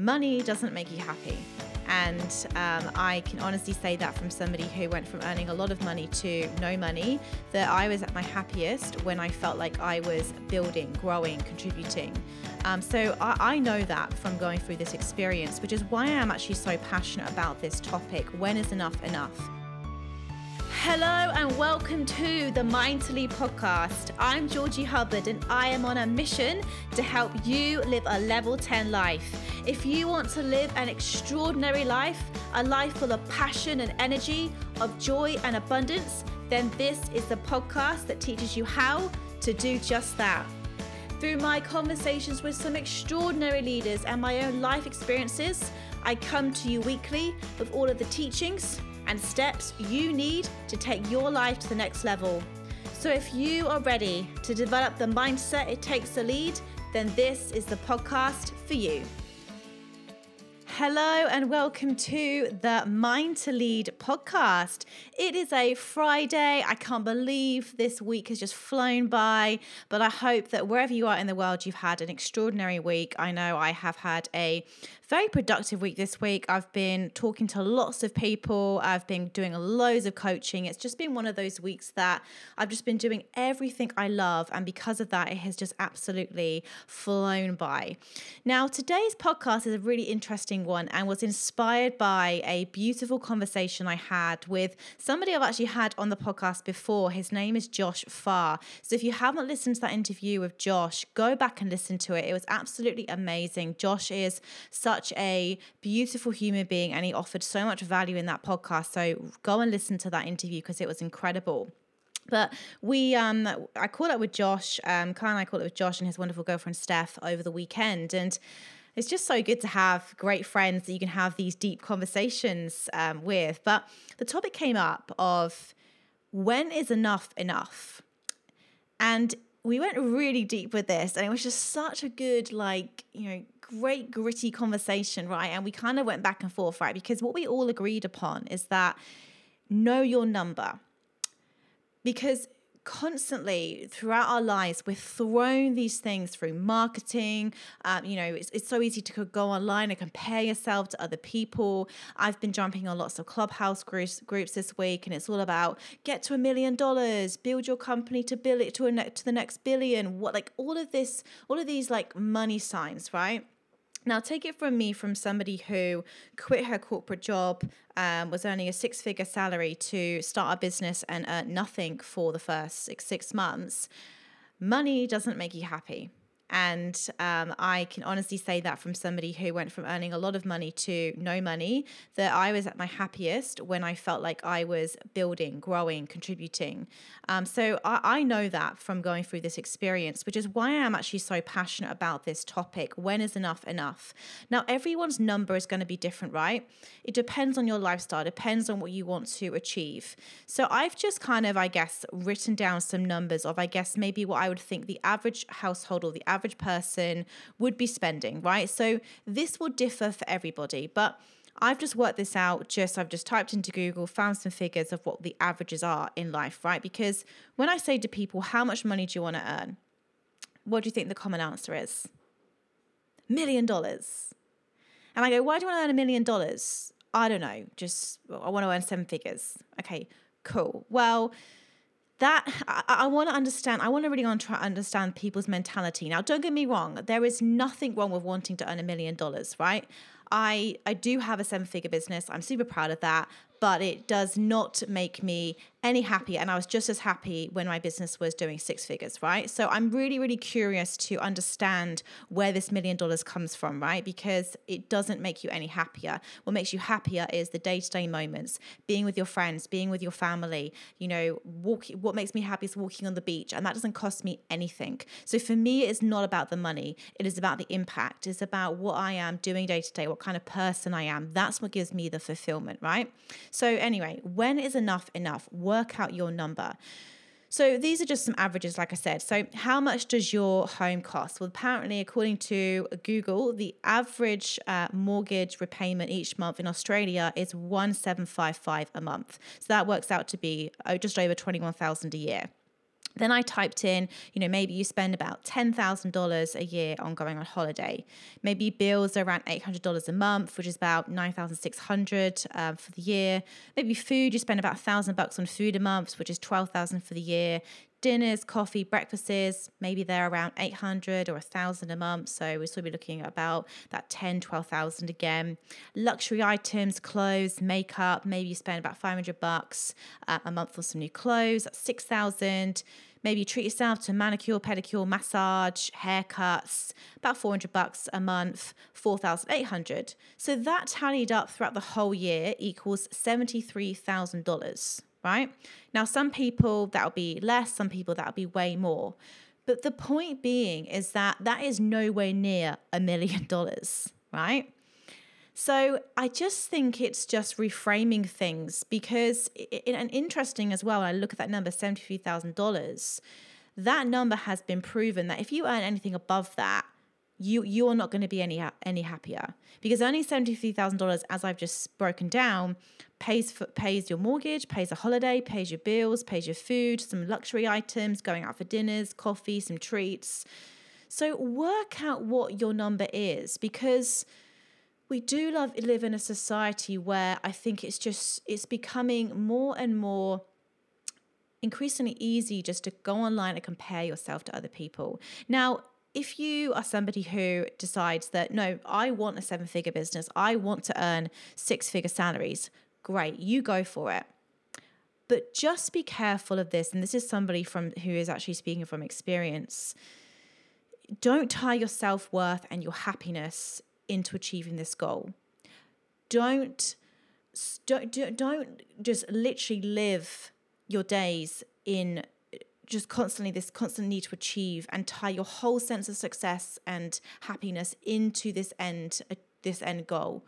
money doesn't make you happy. And um, I can honestly say that from somebody who went from earning a lot of money to no money, that I was at my happiest when I felt like I was building, growing, contributing. Um, so I, I know that from going through this experience, which is why I am actually so passionate about this topic. When is enough enough? Hello and welcome to the Mind to Lead podcast. I'm Georgie Hubbard and I am on a mission to help you live a level 10 life. If you want to live an extraordinary life, a life full of passion and energy, of joy and abundance, then this is the podcast that teaches you how to do just that. Through my conversations with some extraordinary leaders and my own life experiences, I come to you weekly with all of the teachings and steps you need to take your life to the next level. So, if you are ready to develop the mindset it takes to lead, then this is the podcast for you. Hello and welcome to the Mind to Lead podcast. It is a Friday. I can't believe this week has just flown by, but I hope that wherever you are in the world, you've had an extraordinary week. I know I have had a very productive week this week. I've been talking to lots of people, I've been doing loads of coaching. It's just been one of those weeks that I've just been doing everything I love. And because of that, it has just absolutely flown by. Now, today's podcast is a really interesting one and was inspired by a beautiful conversation I had with somebody I've actually had on the podcast before. His name is Josh Farr. So if you haven't listened to that interview with Josh, go back and listen to it. It was absolutely amazing. Josh is such such a beautiful human being and he offered so much value in that podcast. So go and listen to that interview because it was incredible. But we, um, I caught up with Josh, um, Kyle and I caught up with Josh and his wonderful girlfriend Steph over the weekend. And it's just so good to have great friends that you can have these deep conversations um, with. But the topic came up of when is enough enough? And we went really deep with this and it was just such a good like you know great gritty conversation right? And we kind of went back and forth right? Because what we all agreed upon is that know your number. Because constantly throughout our lives we're thrown these things through marketing. Um, you know it's, it's so easy to go online and compare yourself to other people. I've been jumping on lots of clubhouse groups groups this week and it's all about get to a million dollars build your company to build it to a ne- to the next billion. What like all of this all of these like money signs right now, take it from me, from somebody who quit her corporate job, um, was earning a six figure salary to start a business and earn nothing for the first six, six months. Money doesn't make you happy. And um, I can honestly say that from somebody who went from earning a lot of money to no money, that I was at my happiest when I felt like I was building, growing, contributing. Um, so I, I know that from going through this experience, which is why I am actually so passionate about this topic. When is enough enough? Now, everyone's number is going to be different, right? It depends on your lifestyle, depends on what you want to achieve. So I've just kind of, I guess, written down some numbers of, I guess, maybe what I would think the average household or the average average person would be spending, right? So this will differ for everybody, but I've just worked this out. Just I've just typed into Google, found some figures of what the averages are in life, right? Because when I say to people, how much money do you want to earn? What do you think the common answer is? Million dollars. And I go, why do you want to earn a million dollars? I don't know. Just I want to earn seven figures. Okay, cool. Well, that I, I want to understand. I want to really try understand people's mentality. Now, don't get me wrong. There is nothing wrong with wanting to earn a million dollars, right? I I do have a seven figure business. I'm super proud of that but it does not make me any happier. And I was just as happy when my business was doing six figures, right? So I'm really, really curious to understand where this million dollars comes from, right? Because it doesn't make you any happier. What makes you happier is the day to day moments, being with your friends, being with your family. You know, walk, what makes me happy is walking on the beach, and that doesn't cost me anything. So for me, it's not about the money, it is about the impact. It's about what I am doing day to day, what kind of person I am. That's what gives me the fulfillment, right? So, anyway, when is enough enough? Work out your number. So these are just some averages, like I said. So, how much does your home cost? Well, apparently, according to Google, the average uh, mortgage repayment each month in Australia is one seven five five a month. So that works out to be oh, just over twenty one thousand a year. Then I typed in, you know, maybe you spend about $10,000 a year on going on holiday. Maybe bills are around $800 a month, which is about 9,600 um, for the year. Maybe food, you spend about 1,000 bucks on food a month, which is 12,000 for the year. Dinners, coffee, breakfasts, maybe they're around 800 or 1,000 a month. So we'll still be looking at about that 10, 12,000 again. Luxury items, clothes, makeup, maybe you spend about 500 bucks uh, a month for some new clothes, that's 6,000. Maybe you treat yourself to manicure, pedicure, massage, haircuts, about 400 bucks a month, 4,800. So that tallied up throughout the whole year equals $73,000 right? Now, some people that'll be less, some people that'll be way more. But the point being is that that is nowhere near a million dollars, right? So I just think it's just reframing things because, it, and interesting as well, I look at that number, $73,000, that number has been proven that if you earn anything above that, you you're not going to be any any happier because only seventy three thousand dollars, as I've just broken down, pays for pays your mortgage, pays a holiday, pays your bills, pays your food, some luxury items, going out for dinners, coffee, some treats. So work out what your number is because we do love live in a society where I think it's just it's becoming more and more increasingly easy just to go online and compare yourself to other people. Now, if you are somebody who decides that, no, I want a seven figure business, I want to earn six figure salaries, great, you go for it. But just be careful of this. And this is somebody from who is actually speaking from experience. Don't tie your self worth and your happiness into achieving this goal. Don't, don't, don't just literally live your days in just constantly this constant need to achieve and tie your whole sense of success and happiness into this end uh, this end goal.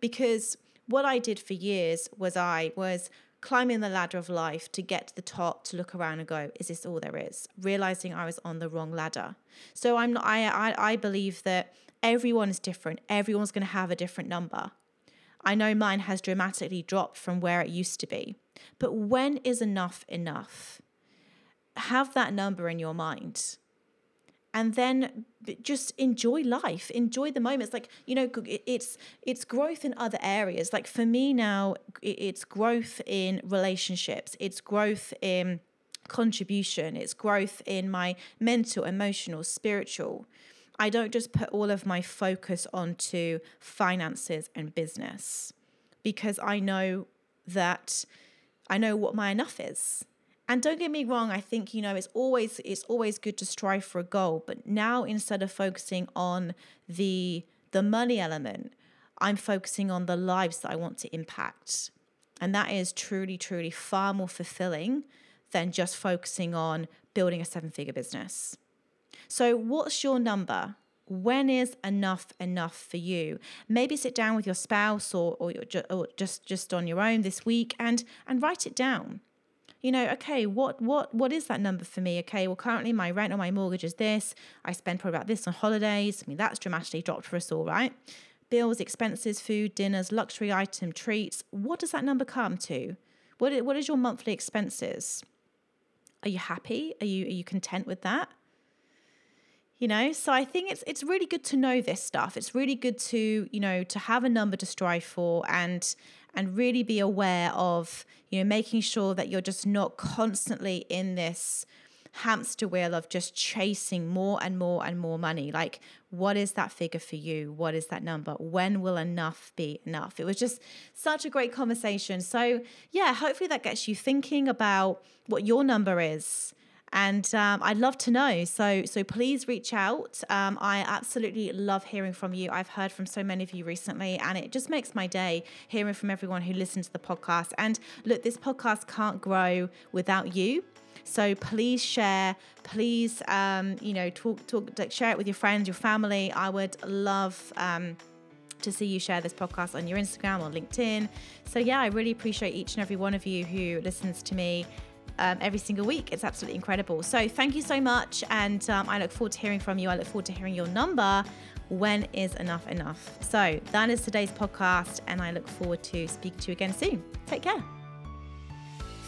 Because what I did for years was I was climbing the ladder of life to get to the top to look around and go is this all there is? Realizing I was on the wrong ladder. So I'm not I I, I believe that everyone is different. Everyone's going to have a different number. I know mine has dramatically dropped from where it used to be. But when is enough enough have that number in your mind and then just enjoy life enjoy the moments. Like you know it's it's growth in other areas. Like for me now it's growth in relationships. It's growth in contribution. It's growth in my mental emotional spiritual. I don't just put all of my focus onto finances and business because i know that i know what my enough is and don't get me wrong i think you know it's always it's always good to strive for a goal but now instead of focusing on the the money element i'm focusing on the lives that i want to impact. And that is truly truly far more fulfilling than just focusing on building a seven figure business. So what's your number? When is enough enough for you? Maybe sit down with your spouse or, or, your or just just on your own this week and and write it down you know, okay, what what what is that number for me? Okay, well currently my rent or my mortgage is this. I spend probably about this on holidays. I mean, that's dramatically dropped for us all, right? Bills, expenses, food, dinners, luxury item, treats. What does that number come to? What what is your monthly expenses? Are you happy? Are you are you content with that? you know so i think it's it's really good to know this stuff it's really good to you know to have a number to strive for and and really be aware of, you know, making sure that you're just not constantly in this hamster wheel of just chasing more and more and more money. Like, what is that figure for you? What is that number? When will enough be enough? It was just such a great conversation. So, yeah, hopefully that gets you thinking about what your number is and um, I'd love to know. So so please reach out. Um, I absolutely love hearing from you. I've heard from so many of you recently, and it just makes my day hearing from everyone who listens to the podcast. And look, this podcast can't grow without you. So please share, please, um, you know, talk, talk, share it with your friends, your family. I would love um, to see you share this podcast on your Instagram or LinkedIn. So yeah, I really appreciate each and every one of you who listens to me um, every single week. It's absolutely incredible. So thank you so much. And um, I look forward to hearing from you. I look forward to hearing your number. When is enough enough? So that is today's podcast. And I look forward to speaking to you again soon. Take care.